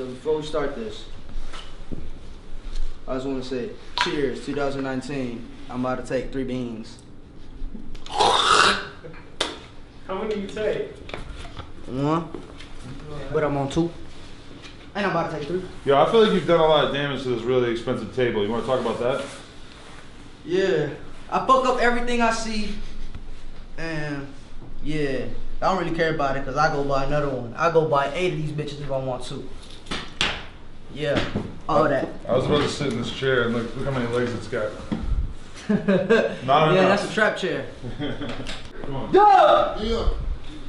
So before we start this, I just want to say, cheers, 2019. I'm about to take three beans. How many you take? One, but I'm on two. And I'm about to take three. Yeah, I feel like you've done a lot of damage to this really expensive table. You want to talk about that? Yeah, I fuck up everything I see, and yeah, I don't really care about it because I go buy another one. I go buy eight of these bitches if I want to. Yeah, all that. I was about to sit in this chair and look, look how many legs it's got. Not yeah, enough. that's a trap chair. Come on. Duh! Yeah.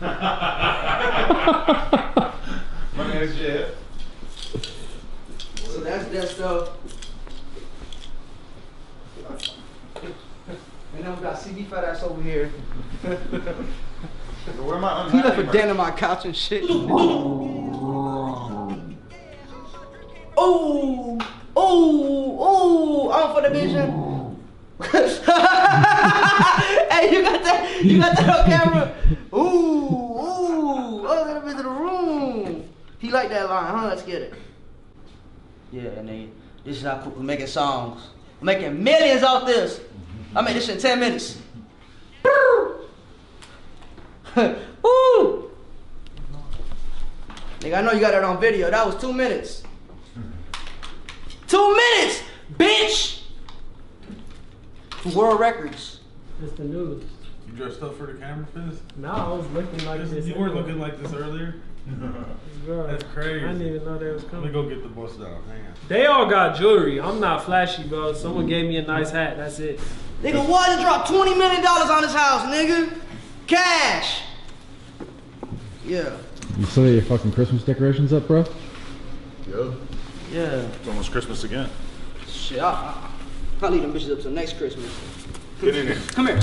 My man's yeah. So that's that stuff. And then we got CB fat ass over here. Where am I He left a unhappy? dent on my couch and shit. Oh! Hey, you got that? You got that on camera? Ooh, ooh! Oh, let him into the room. He like that line, huh? Let's get it. Yeah, and then this is how quick we're making songs. We're making millions off this. I made this in 10 minutes. Ooh! Nigga, I know you got that on video. That was two minutes. Two minutes, bitch! For world records. It's the news. You dressed up for the camera for this? No, I was looking like this. You weren't looking like this earlier. Bro, That's crazy. I didn't even know they was coming. Let me go get the bus down. Hang on. They all got jewelry. I'm not flashy, bro. Someone gave me a nice hat. That's it. Nigga, what? Just dropped $20 million on this house, nigga. Cash. Yeah. You still got your fucking Christmas decorations up, bro? Yeah. Yeah. It's almost Christmas again. Shit, I, I, I'll leave them bitches up till next Christmas. Get in here. Come here.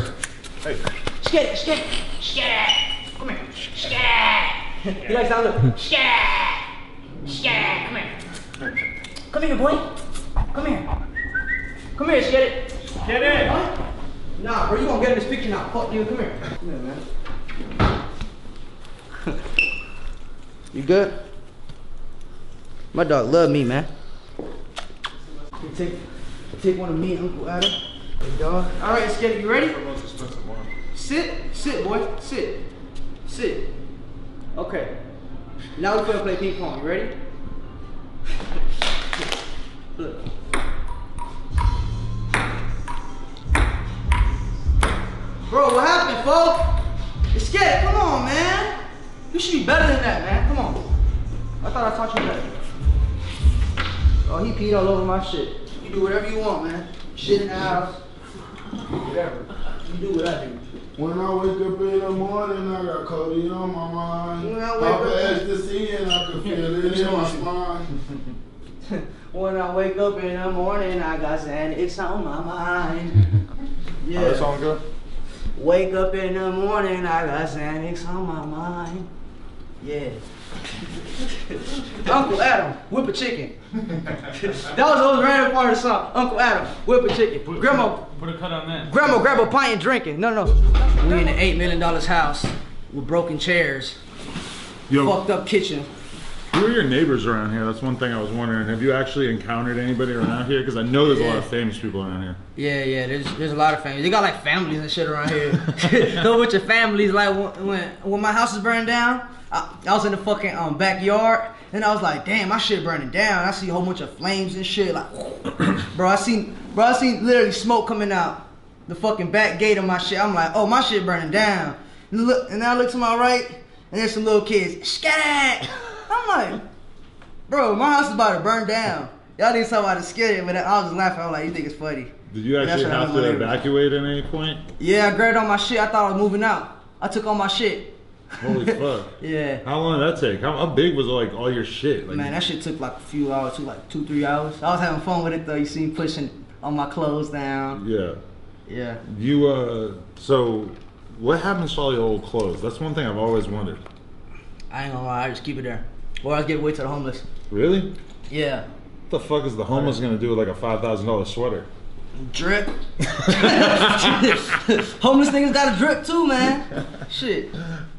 Hey. Skate, skate, skate. Come here. Skate. You like sound look. Skate. Skate. Come here. Come here, boy. Come here. Come here, skate it. Get in. What? Nah, bro, you gonna get in this picture now. Fuck you. Come here. Come here, man. you good? My dog love me, man. You take, take one of me and Uncle Adam. Hey, dog. All right, Skitty, you ready? Sit, sit, boy, sit, sit. Okay. Now we're gonna play ping pong. You ready? Look. Bro, what happened, folks? It's scared. Come on, man. You should be better than that, man. Come on. I thought I taught you better. Oh, he peed all over my shit. You do whatever you want, man. Shit in the house. Whatever. You do what I do. When I wake up in the morning, I got codeine on my mind. When I wake Papa up- ecstasy and I can feel it in my spine. when I wake up in the morning, I got Xanax on my mind. Oh, How Yeah. that song go? Wake up in the morning, I got Xanax on my mind. Yeah. Uncle Adam, whip a chicken. that was the most random part of the song. Uncle Adam, whip a chicken. Grandma, Put a cut on that. grandma, grab a pint and drinking. No, no. no. We in an eight million dollars house with broken chairs, Yo, fucked up kitchen. who are your neighbors around here? That's one thing I was wondering. Have you actually encountered anybody around here? Because I know there's a lot of famous people around here. Yeah, yeah. There's there's a lot of families. They got like families and shit around here. a whole your of families. Like when when, when my house is burned down, I, I was in the fucking um backyard, and I was like, damn, my shit burning down. I see a whole bunch of flames and shit. Like, bro, I seen bro, I seen literally smoke coming out the fucking back gate of my shit. I'm like, oh, my shit burning down. And look, and then I look to my right, and there's some little kids. Scat! I'm like, bro, my house is about to burn down. Y'all need somebody to scare it, but I was just laughing. I was like, you think it's funny? Did you actually have to evacuate at any point? Yeah, I grabbed all my shit. I thought I was moving out. I took all my shit. Holy fuck. Yeah. How long did that take? How, how big was like all your shit? Like, Man, that shit took like a few hours, took like two, three hours. I was having fun with it though. You see me pushing all my clothes down. yeah. Yeah. You uh, so what happens to all your old clothes? That's one thing I've always wondered. I ain't gonna lie, I just keep it there. Or I give away to the homeless. Really? Yeah. What the fuck is the homeless gonna do with like a five thousand dollar sweater? Drip. homeless niggas got a drip too, man. Shit.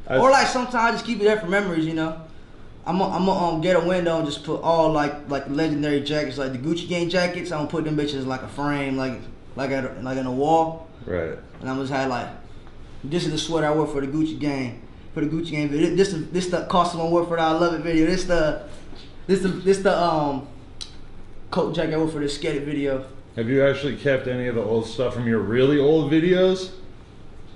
I- Or like sometimes I just keep it there for memories, you know. I'm gonna I'm um, get a window and just put all like like legendary jackets, like the Gucci Gang jackets. I'm gonna put them bitches like a frame, like like at like in a wall, Right. and I'm just have like this is the sweater I wore for the Gucci Gang for the Gucci Gang video. This is this the costume I wore for the I Love It video. This the this the this the um coat jacket I wore for the Skate video. Have you actually kept any of the old stuff from your really old videos?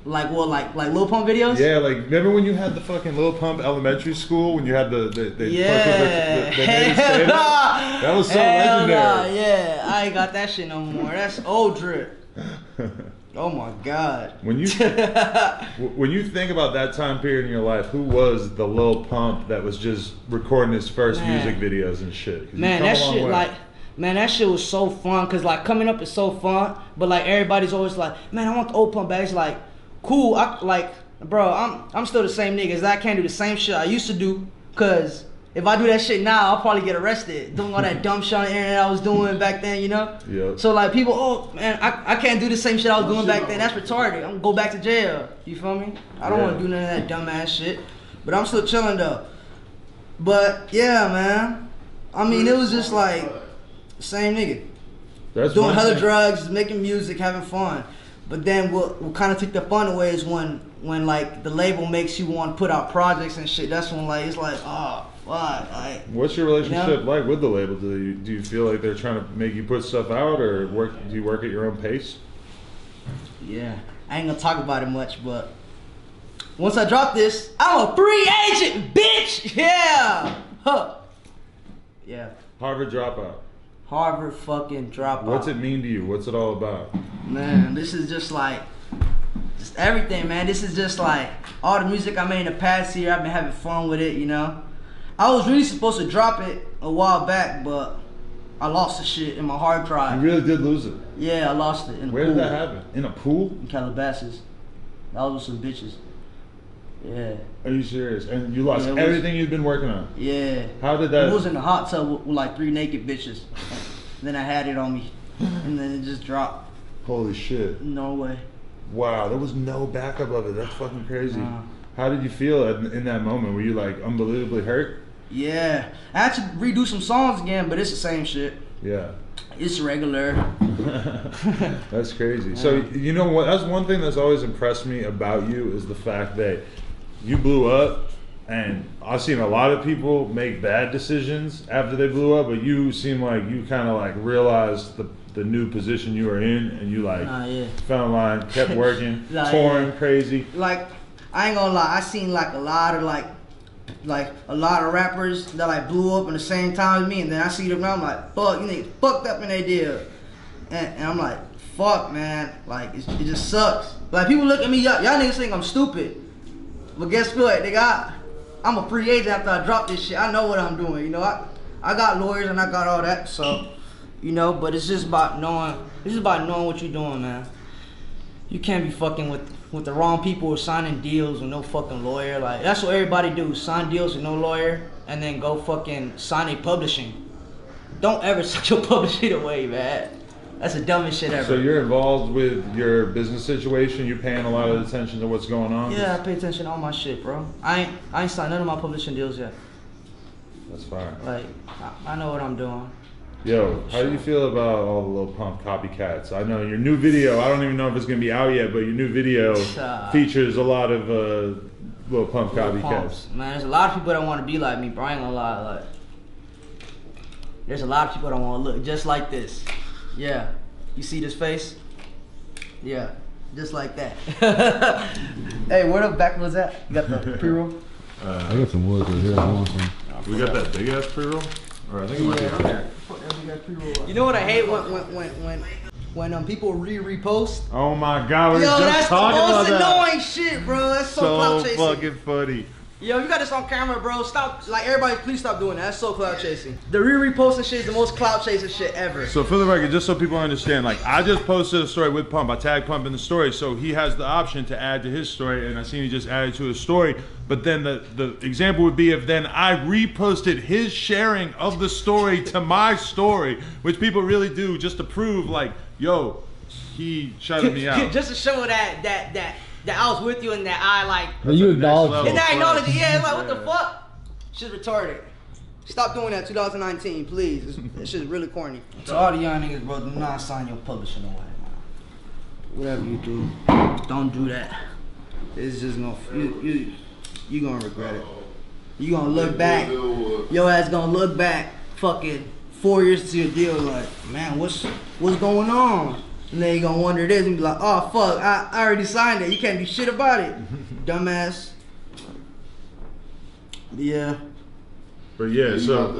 Like what like like Lil Pump videos? Yeah, like remember when you had the fucking Lil Pump Elementary School when you had the the, the Yeah. the, the, the Hell nah. That was so Hell legendary. nah, Yeah, I ain't got that shit no more. That's old drip. Oh my god. When you when you think about that time period in your life, who was the Lil Pump that was just recording his first Man. music videos and shit? Man, that shit way. like man, that shit was so fun cause like coming up is so fun, but like everybody's always like, man, I want the old pump back. It's like, cool. I like, bro, I'm I'm still the same niggas. I can't do the same shit I used to do, cause if I do that shit now, I'll probably get arrested doing all that dumb shit on the internet I was doing back then, you know. Yep. So like people, oh man, I, I can't do the same shit I was oh, doing back then. That's oh. retarded. I'm gonna go back to jail. You feel me? I don't Yeah. want to do none of that dumb ass shit. But I'm still chilling though. But yeah, man. I mean, it was just like same nigga That's doing hella thing. drugs, making music, having fun. But then what, what kind of took the fun away is when when like the label makes you want to put out projects and shit. That's when like it's like oh fuck like What's your relationship You know? like with the label? Do you do you feel like they're trying to make you put stuff out, or work? Do you work at your own pace? yeah. I ain't gonna talk about it much, but once I drop this, I'm a free agent, bitch. Yeah. Huh. Yeah. Harvard dropout. Harvard fucking dropout. What's it mean to you? What's it all about? Man, this is just like just everything, man. This is just like all the music I made in the past year. I've been having fun with it, you know. I was really supposed to drop it a while back, but I lost the shit in my hard drive. You really did lose it. Yeah, I lost it in a Where pool did that happen? In a pool? in Calabasas. That was with some bitches. Yeah, Are you serious? And you lost Yeah, was- everything you'd been working on. yeah. How did I that? was in a hot tub with, with like three naked bitches. then I had it on me, and then it just dropped. Holy shit! No way. Wow, there was no backup of it. That's fucking crazy. Nah. How did you feel in, in that moment? Were you like unbelievably hurt? Yeah, I had to redo some songs again, but it's the same shit. Yeah. It's regular. that's crazy. So you know what? That's one thing that's always impressed me about you is the fact that you blew up, and I've seen a lot of people make bad decisions after they blew up, but you seem like you kind of like realized the the new position you were in, and you like Nah, yeah. fell in line, kept working, Nah, touring yeah. crazy. Like, I ain't gonna lie, I seen like a lot of like, like a lot of rappers that like blew up in the same time as me, and then I see them now, I'm like, fuck, you niggas fucked up in they deal, and, and I'm like, fuck, man, like it's, it just sucks. Like people look at me, y'all, y'all niggas think I'm stupid, but guess what? They got, I'm a free agent after I drop this shit. I know what I'm doing, you know. I, I got lawyers and I got all that, so, you know. But it's just about knowing. It's just about knowing what you're doing, man. You can't be fucking with with the wrong people or signing deals with no fucking lawyer. Like that's what everybody do: sign deals with no lawyer, and then go fucking sign a publishing. Don't ever suck your publishing away, man. That's the dumbest shit ever. So you're involved with your business situation. You're paying a lot of attention to what's going on. yeah, I pay attention to all my shit, bro. I ain't I ain't signed none of my publishing deals yet. That's fine. Like I, I know what I'm doing. Yo, how do you feel about all the Lil Pump copycats? I know your new video. I don't even know if it's gonna be out yet, but your new video Uh, features a lot of uh, Lil Pump Little copycats. pumps. Man, there's a lot of people that want to be like me, Brian, a lot. Like, there's a lot of people that want to look just like this. Yeah. You see this face? Yeah. Just like that. hey, where the back was that? You got the pre-roll? I got some wood right here. I want some. We got that big ass pre roll, or I think it might be out there. You know what I hate when when when when, when um people re-repost? Oh my god, we Yo, were just that's the talking most about that. annoying shit, bro. That's so, So clout chasing. fucking funny. Yo, you got this on camera, bro. Stop. Like everybody, please stop doing that. That's so clout chasing. The re-reposting shit is the most clout chasing shit ever. So for the record, just so people understand, like I just posted a story with Pump. I tagged Pump in the story, so he has the option to add to his story, and I seen he just added to his story. But then the the example would be if then I reposted his sharing of the story to my story, which people really do just to prove like, yo, he shouted me out. Just to show that that that that I was with you and that I like But you Next acknowledge and. I acknowledge it. Yeah, it's like what the fuck? Shit's retarded. Stop doing that 2019, please. It's, this shit's really corny. To all the young niggas, bro, do not sign your publishing away, man. Whatever you do, don't do that. It's just gonna you you you gonna regret it. You gonna look back. Your ass gonna look back, fucking four years to your deal, like, man, what's what's going on? And then you gonna wonder this and be like, oh fuck, I, I already signed it. You can't do shit about it, dumbass. Yeah. But yeah, so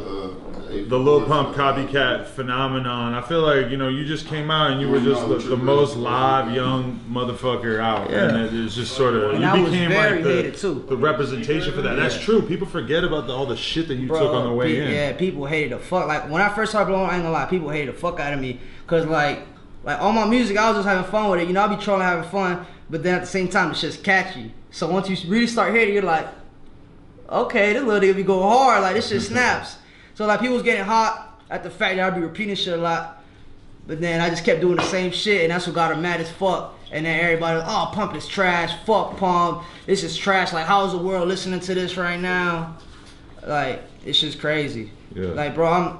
the Lil Pump copycat phenomenon. I feel like you know you just came out and you were just the, the most live young motherfucker out, Yeah. and it, it's just sort of And you became like the, the representation for that. That's true. People forget about the, all the shit that you Bro, took on the way pe- in. Yeah, people hated the fuck. Like when I first started blowing, I ain't gonna lie, people hated the fuck out of me. Cause like, like all my music, I was just having fun with it. You know, I be trolling, having fun, but then at the same time, it's just catchy. So once you really start hearing, it, you're like, okay, this little nigga be going hard. Like this shit snaps. So like people was getting hot at the fact that I'd be repeating shit a lot. But then I just kept doing the same shit, and that's what got her mad as fuck. And then everybody, was, oh, Pump is trash. Fuck Pump. This is trash. Like, how's the world listening to this right now? Like, it's just crazy. Yeah. Like, bro, I'm,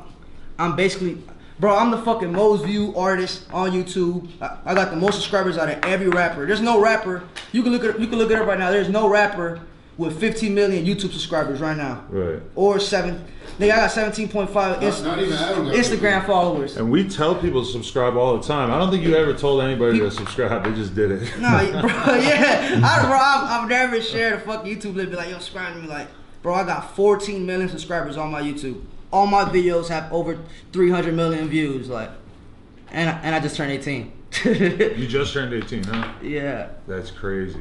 I'm basically, bro, I'm the fucking most viewed artist on YouTube. I, I got the most subscribers out of every rapper. There's no rapper. You can look at, you can look it up right now. There's no rapper with 15 million YouTube subscribers right now. Right. Or seven. Nigga, I got 17.5 Inst- not even Instagram followers. And we tell people to subscribe all the time. I don't think you ever told anybody to subscribe. They just did it. Nah, bro, yeah. I, bro, I've, I've never shared a fuck YouTube link. Be like, yo, subscribe to me. Like, bro, I got 14 million subscribers on my YouTube. All my videos have over 300 million views. Like, and I- and I just turned 18. you just turned 18, huh? yeah. That's crazy.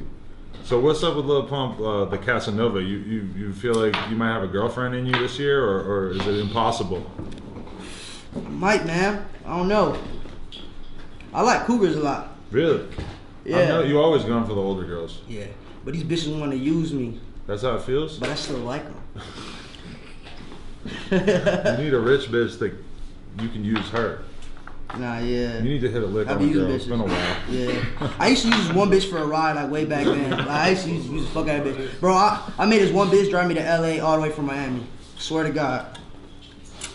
So what's up with Lil Pump, uh, the Casanova? You, you you feel like you might have a girlfriend in you this year, or, or is it impossible? Might, man. I don't know. I like cougars a lot. Really? Yeah. I know you always gone for the older girls. Yeah. But these bitches want to use me. That's how it feels. But I still like them. You need a rich bitch that you can use her. Nah, yeah. You need to hit a lick I on a girl. It's been a while. Yeah. I used to use one bitch for a ride like way back then. Like, I used to use, use the fuck out of bitch. Bro, I, I made this one bitch drive me to LA all the way from Miami. Swear to God.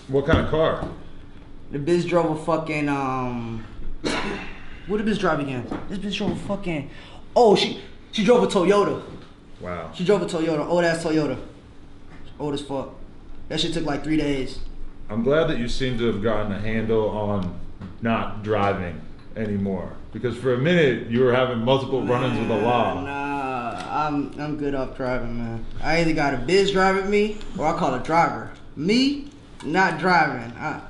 What kind of car? The bitch drove a fucking um what did this drive again? This bitch drove a fucking Oh she she drove a Toyota. Wow. She drove a Toyota, old ass Toyota. Old as fuck. That shit took like three days. I'm glad that you seem to have gotten a handle on not driving anymore. Because for a minute you were having multiple run-ins with the law. Nah, I'm I'm good off driving, man. I either got a biz driving me or I call a driver. Me, not driving. I,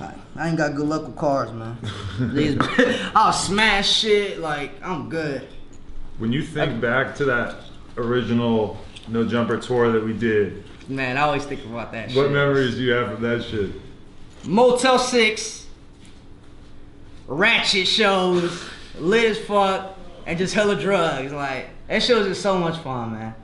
I, I ain't got good luck with cars, man. These- I'll smash shit. Like I'm good. When you think back to that original No Jumper tour that we did, Man, I always think about that shit. what shit. memories do you have from that shit? Motel 6, ratchet shows, lit as fuck, and just hella drugs. Like, that shit was just so much fun, man.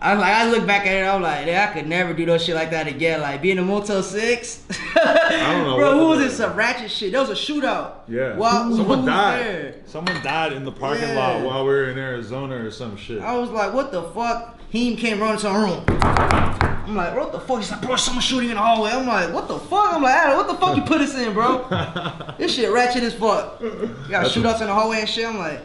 I like I look back at it, I'm like, yeah, I could never do those shit like that again. Like being a Motel Six. I don't know Bro, what who was do. this some ratchet shit? There was a shootout. Yeah. While, Someone died. there? Someone died in the parking Yeah. lot while we were in Arizona or some shit. I was like, what the fuck? He came running to our room. I'm like, what the fuck? He's like, bro, someone shooting in the hallway. I'm like, what the fuck? I'm like, Adam, what the fuck you put us in, bro? this shit ratchet as fuck. You got That's shootouts in the hallway and shit. I'm like,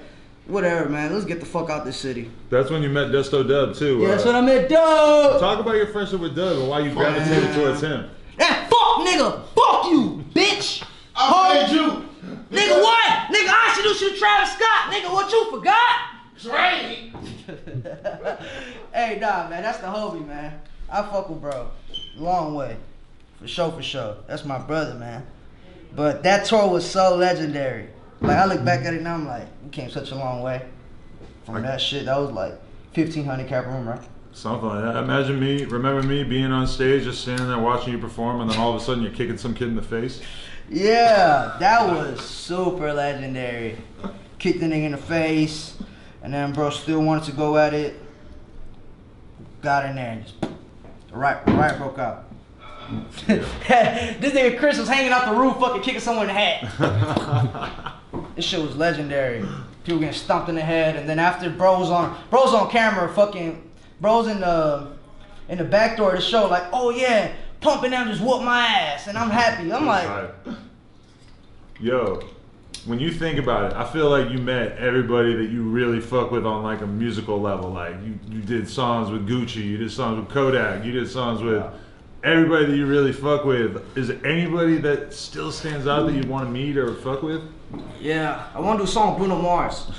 whatever, man. Let's get the fuck out this city. That's when you met Desto Dub too. Yeah, uh, that's what I met dog. Talk about your friendship with Doug and why you gravitated towards him. That fuck nigga, fuck you, bitch. I paid you. Nigga, what? Nigga, I should do shit Travis Scott. Nigga, what you forgot? Trade. hey, nah, man, that's the homie, man. I fuck with bro. Long way. For sure, for sure. That's my brother, man. But that tour was so legendary. Like, I look back at it now, I'm like, we came such a long way. From that shit, that was like 1,500 cap room, right? Something like that. Imagine me, remember me being on stage, just standing there watching you perform, and then all of a sudden you're kicking some kid in the face. Yeah, that was super legendary. Kicked the nigga in the face, and then bro still wanted to go at it. Got in there and just right riot broke out. this nigga Chris was hanging out the roof, fucking kicking someone in the head. this shit was legendary. People getting stomped in the head, and then after bros on bros on camera, fucking bros in the in the back door of the show, like, oh yeah, pumping them just whoop my ass, and I'm happy. I'm like, Right. Yo, when you think about it, I feel like you met everybody that you really fuck with on like a musical level. Like you, you did songs with Gucci, you did songs with Kodak, you did songs with everybody that you really fuck with. Is there anybody that still stands out that you want to meet or fuck with? Yeah, I want to do a song with Bruno Mars.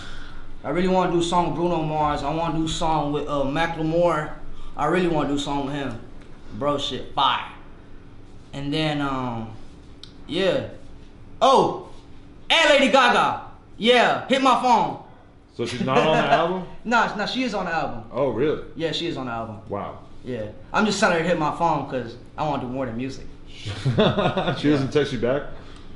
I really want to do a song with Bruno Mars. I want to do a song with uh, Macklemore. I really want to do a song with him. Bro, shit, fire. And then, um, yeah. Oh, and Lady Gaga. Yeah, hit my phone. So she's not on the album? Nah, nah, she is on the album. Oh, really? Yeah, she is on the album. Wow. Yeah, I'm just telling her to hit my phone because I want to do more than music. she doesn't text you back?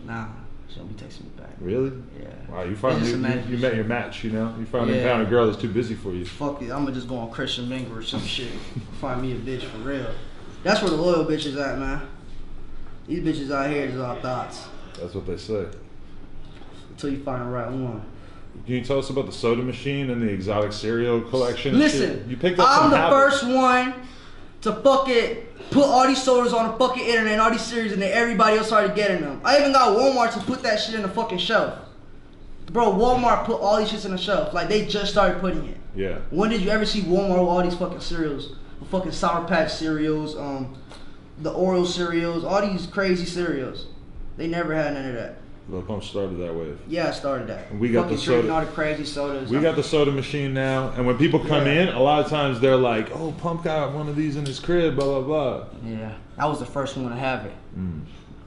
Nah, she don't be texting me back. Really? Yeah. Wow, you It's finally just you, you met your match, you know? You finally Yeah. found a girl that's too busy for you. Fuck it, I'm gonna just go on Christian Mingle or some shit. Find me a bitch for real. That's where the loyal bitches at, man. These bitches out here is all thoughts. That's what they say. Until you find the right one. Can you tell us about the soda machine and the exotic cereal collection? Listen, you picked up I'm some the habits. first one to fucking put all these sodas on the fucking internet and all these series and then everybody else started getting them. I even got Walmart to put that shit in the fucking shelf. Bro, Walmart put all these shits in the shelf. Like they just started putting it. Yeah. When did you ever see Walmart with all these fucking cereals? The fucking Sour Patch cereals, um, the Oreo cereals, all these crazy cereals. They never had none of that. Lil Pump started that wave. Yeah, I started that. We got the drinking soda- all the crazy sodas. We got the soda machine now, and when people come Yeah. in, a lot of times they're like, "Oh, Pump got one of these in his crib," blah blah blah. Yeah, I was the first one to have it. Mm.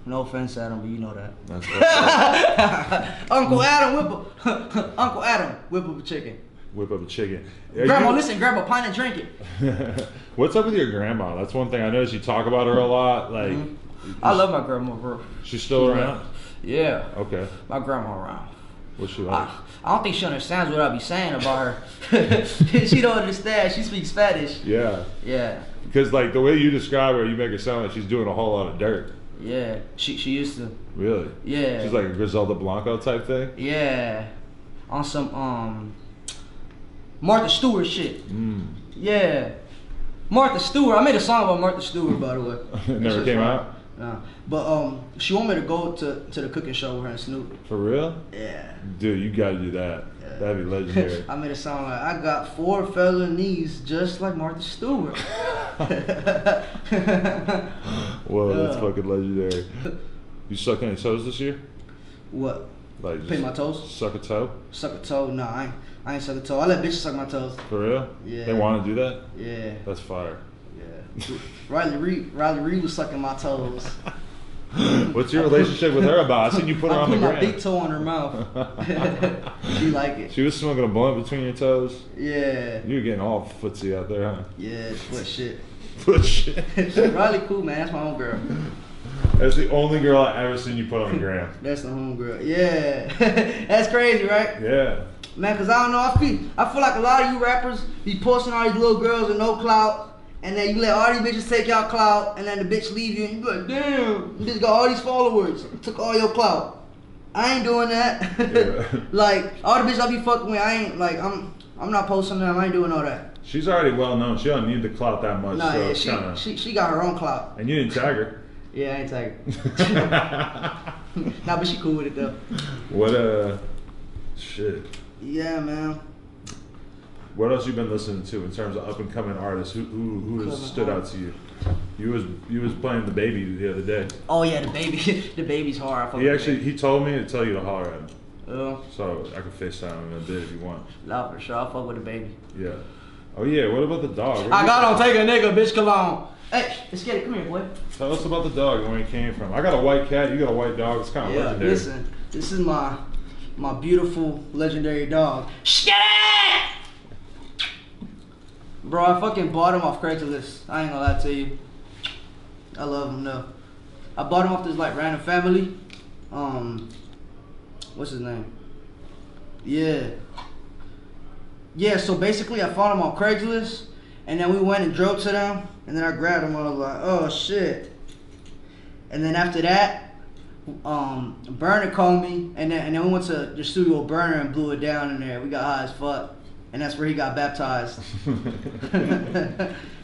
No offense, Adam, but you know that. That's, that's Uncle Adam, whip up. Uncle Adam, whip up a chicken. whip up a chicken. Are Grandma, you- listen, grab a pint and drink it. What's up with your grandma? That's one thing I noticed. You talk about her a lot. Like, Mm-hmm. I love my grandma, bro. she's still around. Yeah, Okay, my grandma around. what's she like? I, I don't think she understands what I be saying about her. she don't understand. She speaks Spanish. Yeah, Yeah, because like the way you describe her, you make it sound like she's doing a whole lot of dirt. yeah. She she used to. Really? Yeah. She's like a Griselda Blanco type thing. Yeah, on some um Martha Stewart shit. Mm. Yeah, Martha Stewart. I made a song about Martha Stewart, by the way. Never came out? Nah, but um, she want me to go to to the cooking show with her and Snoop. For real? Yeah. Dude, you gotta do that. Yeah. That'd be legendary. I made a song like I got four knees just like Martha Stewart. Whoa, that's fucking legendary. You suck any toes this year? what? Like Paint my toes? Suck a toe? Suck a toe? Nah, I ain't, I ain't suck a toe. I let bitches suck my toes. For real? Yeah. They want to do that? Yeah, That's fire. Riley Reid, Riley Reid was sucking my toes. What's your relationship with her about? I seen you put her I on the put my ground. big toe on her mouth. she like it. She was smoking a blunt between your toes. Yeah, You were getting all footsie out there, huh? yeah, but shit. But shit. Riley cool, man. That's my home girl. That's the only girl I ever seen you put on the gram. That's the home girl. Yeah, that's crazy, right? Yeah. Man, cause I don't know. I feel I feel like a lot of you rappers be posting all these little girls with no clout, and then you let all these bitches take y'all clout, and then the bitch leave you, and you be like, damn, you just got all these followers, took all your clout. I ain't doing that. Yeah. like all the bitches I be fucking with, I ain't like I'm I'm not posting them. I ain't doing all that. She's already well known. She don't need the clout that much. Nah, so yeah, she, kinda... she she got her own clout. And you didn't tag her. Yeah, I ain't tag her. nah, but she cool with it though. what uh shit. Yeah, man. What else you been listening to in terms of up and coming artists? Who who, who has stood out to you? You was you was playing the baby the other day. Oh yeah, the baby, the baby's hard. He actually he told me to tell you to holler at him. Uh, So I can FaceTime him in a bit if you want. nah, for sure. I fuck with the baby. Yeah. Oh yeah, what about the dog? Where I got on take a nigga, bitch cologne. Hey, let's get it. Come here, boy. Tell us about the dog and where he came from. I got a white cat, you got a white dog. It's kind of Yeah, legendary. listen. This is my my beautiful legendary dog. Skitty! Bro, I fucking bought him off Craigslist. I ain't gonna lie to you. I love him though. I bought him off this like random family. Um, what's his name? Yeah. Yeah, so basically I found him on Craigslist and then we went and drove to them and then I grabbed him and I was like, oh shit. And then after that, um, Burner called me and then and then we went to the studio Burner and blew it down in there. We got high as fuck. And that's where he got baptized.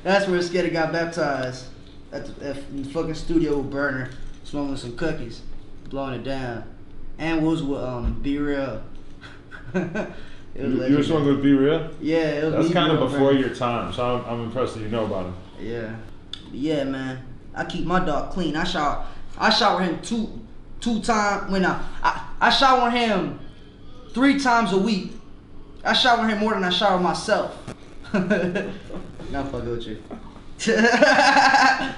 That's where Skitty got baptized. At the, at the fucking studio with Burner, smoking some cookies, blowing it down. And was with um B-Real. it was You, you were smoking with B-Real? Yeah, it was That's kind of before man. your time, so I'm, I'm impressed that you know about him. Yeah. Yeah, man. I keep my dog clean. I shower I shower him two two times when I, I I shower him three times a week. I shower him more than I shower myself. Not fucking with you.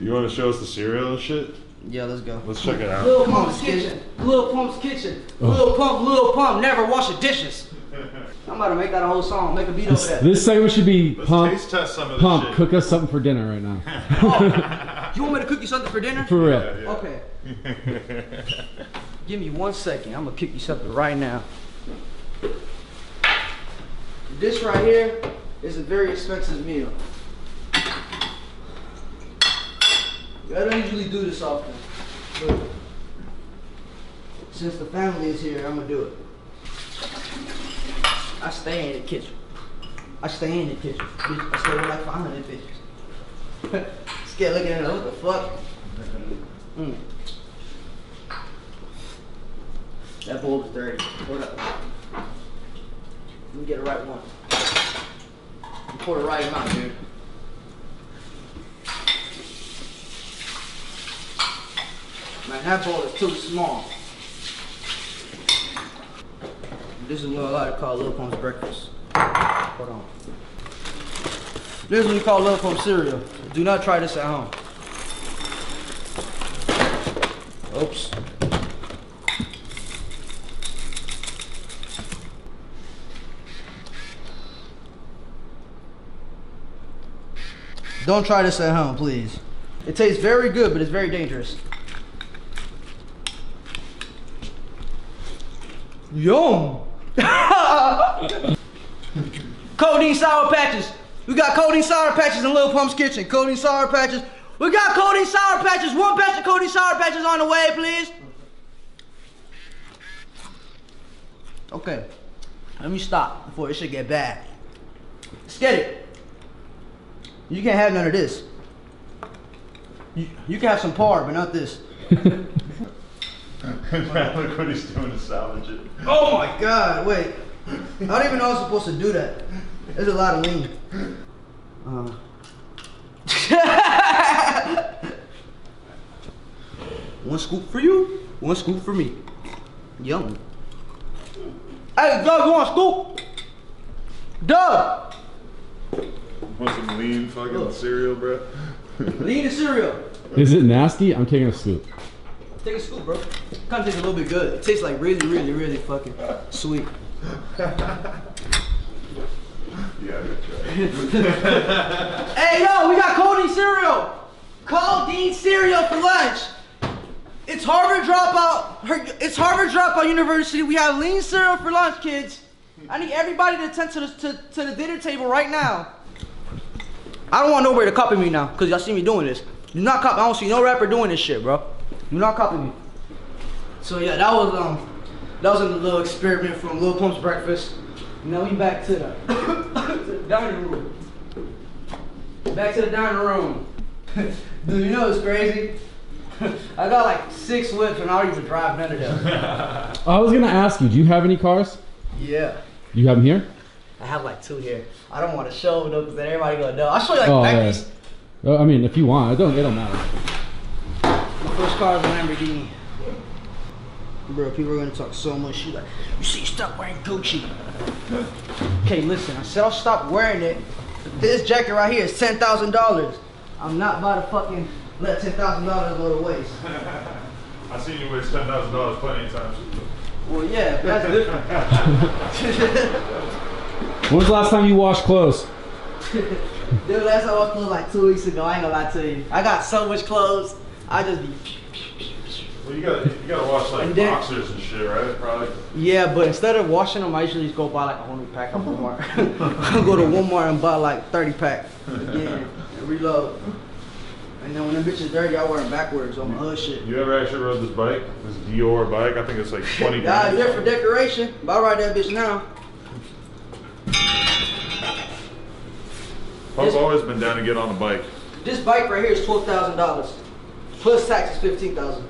You want to show us the cereal and shit? yeah, let's go. Let's check it out. Lil Pump's kitchen. Lil Pump's kitchen. Lil Pump, Lil Pump, never wash the dishes. I'm about to make that a whole song. Make a beat over This, that. this segment should be Let's pump. taste test some of this Pump, shit. cook us something for dinner right now. Oh, you want me to cook you something for dinner? For real. Yeah, yeah. Okay. Give me one second. I'm gonna kick you something right now. This right here is a very expensive meal. I don't usually do this often, but since the family is here, I'm gonna do it. I stay in the kitchen. I stay in the kitchen. Bitch, I stay with like 500 bitches. Scared looking at it, what the fuck? Mm. That bowl is dirty. Hold up. Let me get the right one. You pour the right amount, dude. Man, that bowl is too small. This is what I like to call Lil Pump's breakfast. Hold on. This is what we call Lil Pump cereal. Do not try this at home. Oops. Don't try this at home, please. It tastes very good, but it's very dangerous. Yum! codeine sour patches. We got codeine sour patches in Lil Pump's kitchen. Codeine sour patches. We got codeine sour patches. One batch of codeine sour patches on the way, please. Okay. Let me stop before it should get bad. Let's get it. You can't have none of this. You, you can have some par, but not this. Look what he's doing to salvage it. Oh my god, wait. I don't even know I was supposed to do that. There's a lot of lean. Uh. one scoop for you, one scoop for me. Yum. Hey, Doug, you want a scoop? Doug, Want some lean fucking cereal, bro? lean the cereal. Is it nasty? I'm taking a scoop. Take a scoop, bro. Kind of tastes a little bit good. It tastes like really, really, really fucking sweet. Yeah, good try. Hey yo, we got codeine cereal. Codeine cereal for lunch. It's Harvard dropout. It's Harvard dropout university. We have lean cereal for lunch, kids. I need everybody to attend to the to, to the dinner table right now. I don't want nobody to copy me now, cause y'all see me doing this. Do not copy. I don't see no rapper doing this shit, bro. Do not copy me. So yeah, that was um, that was a little experiment from Lil Pump's breakfast. Now we back to the, to the dining room. Back to the dining room. Dude, you know what's crazy? I got like six whips and I don't even drive none of them. I was gonna ask you, do you have any cars? yeah. You have them here? I have like two here. I don't want to show them though because then everybody gonna know. I'll show you like Oh, back yeah. these. Oh, I mean, if you want, it don't. It don't matter. My first car is a Lamborghini. Bro, people are gonna talk so much shit like, you see, stop wearing Gucci. okay, listen, I said I'll stop wearing it. This jacket right here is ten thousand dollars. I'm not about to fucking let ten thousand dollars go to waste. I seen you waste ten thousand dollars plenty of times. Well, yeah, that's different. When was the last time you washed clothes? Dude, last time I was clothes like two weeks ago. I ain't gonna lie to you. I got so much clothes. I just be. Well, you gotta you gotta wash like And then- boxers and shit, right? Probably. Yeah, but instead of washing them, I usually just go buy like a whole new pack at Walmart. I'll go to Walmart and buy like 30 pack again and reload. And then when them bitches dirty, I wear them backwards on my hood shit. You ever actually rode this bike? This Dior bike? I think it's like twenty. Yeah, grand. it's there for decoration, but I ride that bitch now. Pump's always been down to get on a bike. This bike right here is twelve thousand dollars. Plus tax is fifteen thousand.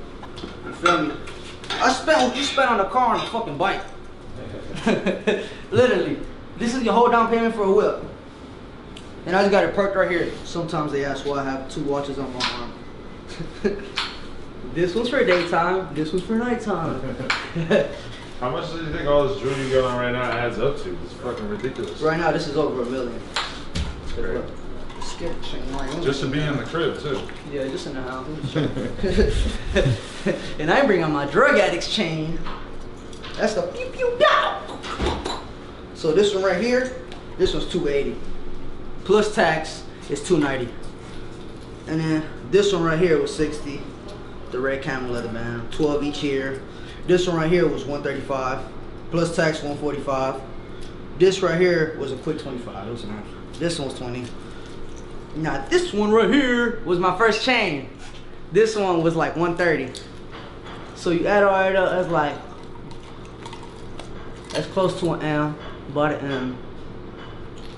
You feel me? I spent what you spent on a car on a fucking bike. Literally. This is your whole down payment for a whip. And I just got it parked right here. Sometimes they ask why I have two watches on my arm. this one's for daytime, this one's for nighttime. How much do you think all this jewelry you got on right now adds up to? It's fucking ridiculous. right now this is over a million. Great. Skip chain, like, Just to be in the crib too. Yeah, just in the house. and I bring on my drug addict's chain. That's the pew pew pow. So this one right here, this one's 280. Plus tax is 290. And then this one right here was 60. The red camel leather band, 12 each here. This one right here was 135. Plus tax 145. This right here was a quick 25. It was. This one was 20. Now this one right here was my first chain. This one was like 130. So you add all that up, that's like that's close to an M, about an M.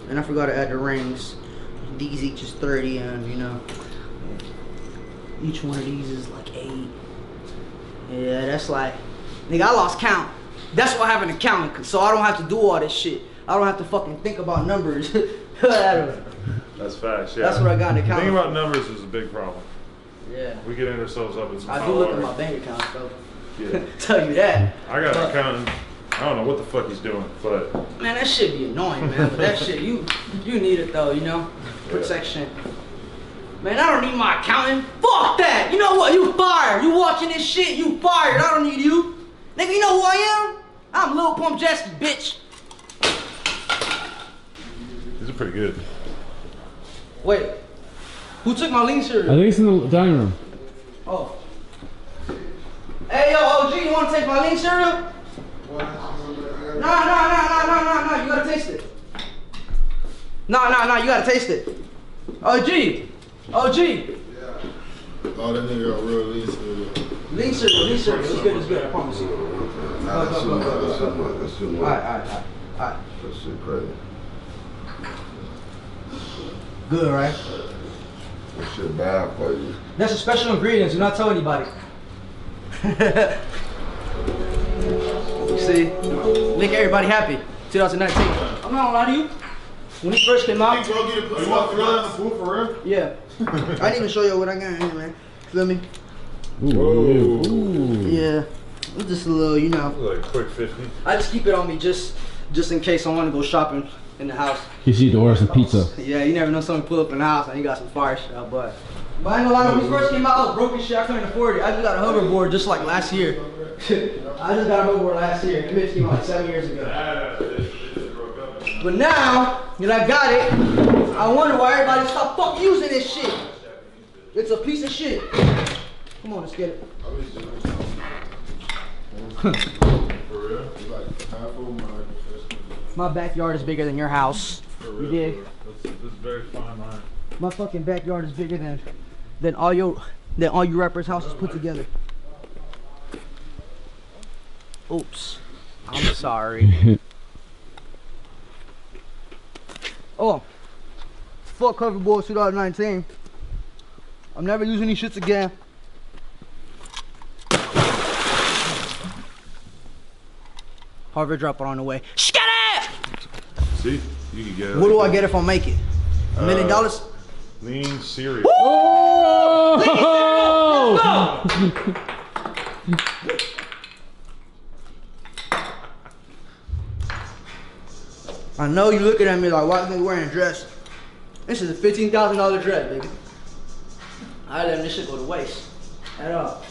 And I forgot to add the rings. These each is 30 and you know each one of these is like eight. Yeah, that's like nigga I lost count. That's why I have an accountant, so I don't have to do all this shit. I don't have to fucking think about numbers. That's facts. Yeah. That's what I got in the Thinking about numbers is a big problem. Yeah. We get ourselves up in some I do look at my bank account though. Yeah. Tell you that. I got an accountant. I don't know what the fuck he's doing, but Man, that shit be annoying, man. But that shit, you you need it though, you know? Protection. Man, I don't need my accountant. Fuck that! You know what? You fired. You watching this shit, you fired. I don't need you. Nigga, you know who I am? I'm Lil Pump Jesse, bitch. these are pretty good. Wait. Who took my lean cereal? I think it's in the dining room. Oh. Hey, yo, OG, you wanna take my lean cereal? No, no, no, no, no, no, no, you gotta taste it. No, no, no, you gotta taste it. OG, OG, Oh, that nigga got real lease for you. lean cereal, lean cereal, it's good, it's good, I promise you. Nah, that shit, go, go, go, that shit, go. that shit, Alright, alright, alright, alright. that shit crazy. Good, right? That shit bad for you. That's a special ingredient, do not tell anybody. see, make everybody happy. 2019. I'm not gonna lie to you. When he first came out, Go You want to in the food for real? yeah. I didn't even show you what I got in here, man. Feel me? Ooh, ooh. Yeah. Just a little, you know. Like quick 50. I just keep it on me just just in case I want to go shopping in the house. You see the order some pizza. Yeah, you never know someone pull up in the house and you got some fire shit out, but. But I ain't gonna lie, when we first came out, I was broke as shit. I couldn't afford it. I just got a hoverboard just like last year. I just got a hoverboard last year. It bitch came out like seven years ago. But now that I got it, I wonder why everybody stop fucking using this shit. It's a piece of shit. Come on, let's get it. For real? Like half of my My backyard is bigger than your house. You dig? That's, that's very fine line. My fucking backyard is bigger than than all your than all you rappers' houses put together. Oops. I'm sorry. oh. Fuck Hoverboard 2019. I'm never using these shits again. Harvard dropper on the way. Scat See? You can get it. What do I get if I make it? A million uh, dollars? Lean cereal. I know you looking at me like, why is nigga wearing a dress? This is a fifteen thousand dollar dress, baby. I let this shit go to waste at all.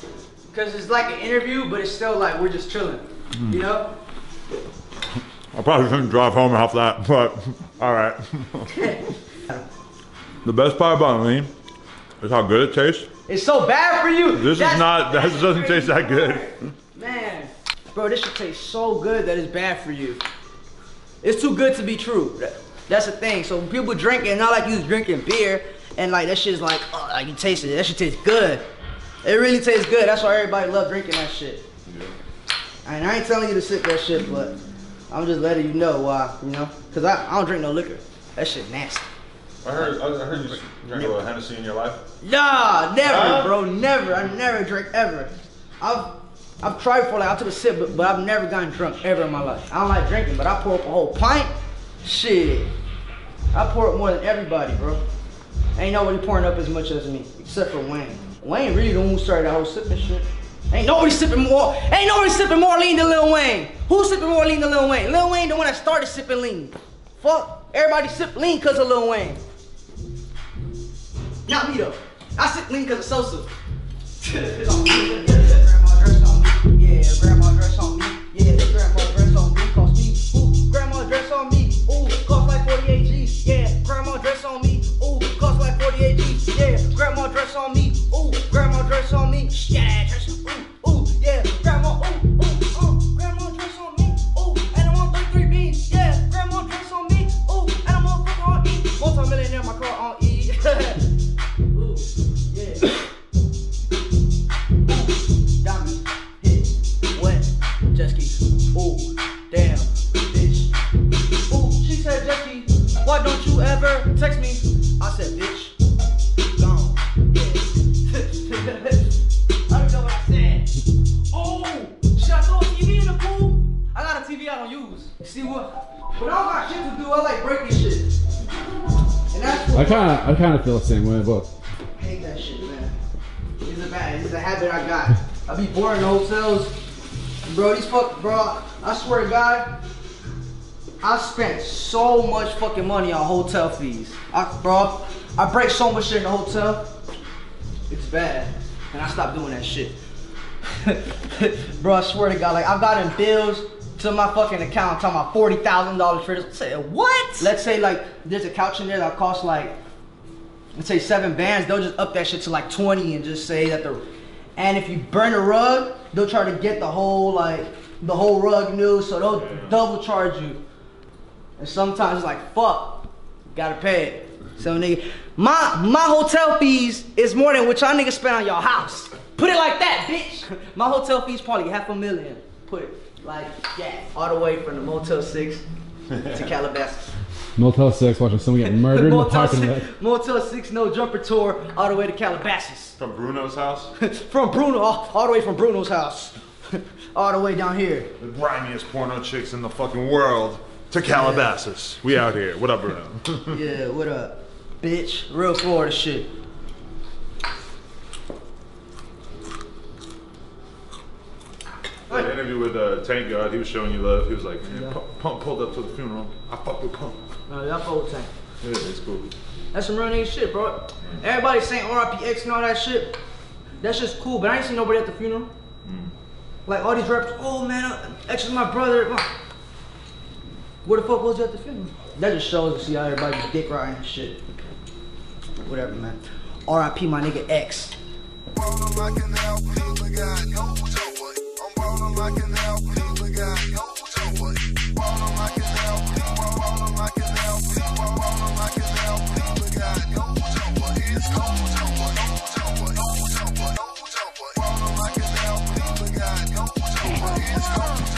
Cause it's like an interview, but it's still like we're just chilling. You mm. know? I probably shouldn't drive home off that, but all right. the best part about lean is how good it tastes. It's so bad for you. This That's- is not. That doesn't taste that good. Man, bro, this should taste so good that it's bad for you. It's too good to be true. That- That's the thing. So when people drink it, not like you was drinking beer and like that shit's like, oh, like you taste it. That shit tastes good. It really tastes good. That's why everybody love drinking that shit. And I ain't telling you to sip that shit, but I'm just letting you know why, you know? Cause I, I don't drink no liquor. That shit nasty. I heard, I heard you drink a little Hennessy in your life. Nah, never, bro. Never. I never drink ever. I've I've tried for like I took a sip, but, but I've never gotten drunk ever in my life. I don't like drinking, but I pour up a whole pint. Shit. I pour up more than everybody, bro. Ain't nobody pouring up as much as me, except for Wayne. Wayne really the one who started that whole sipping shit. Ain't nobody sipping more. Ain't nobody sipping more lean than Lil Wayne. Who's sipping more lean than Lil Wayne? Lil Wayne the one that started sipping lean. Fuck. Everybody sip lean cause of Lil Wayne. Not me though. I sip lean cause of Sosa. the same way, but I hate that shit, man. It's a bad, it's a habit I got. I be bored in hotels. Bro, these fuck, bro, I swear to God, I spent so much fucking money on hotel fees. I, bro, I break so much shit in the hotel. It's bad. And I stopped doing that shit. bro, I swear to God, like I've gotten bills to my fucking account talking about forty thousand dollars for this. Say what? Let's say like there's a couch in there that costs like let's say seven bands, they'll just up that shit to like 20 and just say that the and if you burn a rug, they'll try to get the whole like the whole rug new, so they'll double charge you. And sometimes it's like fuck, gotta pay it. So nigga, my my hotel fees is more than what y'all niggas spend on y'all house. Put it like that, bitch. My hotel fees probably half a million. Put it like that, all the way from the Motel Six to Calabasas. Motel 6 watching someone get murdered in the Motel parking lot. Six, Motel 6 no jumper tour all the way to Calabasas. From Bruno's house. from Bruno, all, all the way from Bruno's house. all the way down here. The grimiest porno chicks in the fucking world. To Calabasas. We out here. What up, Bruno? Yeah, what up? Bitch. Real Florida shit. That interview with uh, Tank God, he was showing you love. He was like, man, Pump, Pump pulled up to the funeral. I fuck with Pump. No, y'all tank. Yeah, it's cool. That's some real nigga shit, bro. Everybody saying RIPX and all that shit. That's just cool, but I ain't seen nobody at the funeral. Like all these rappers, oh man, uh, X is my brother. Where the fuck was you at the funeral? That just shows to see how everybody's dick riding and shit. Whatever, man. RIP my nigga X. Ballin' like an LP, got no joy. I'm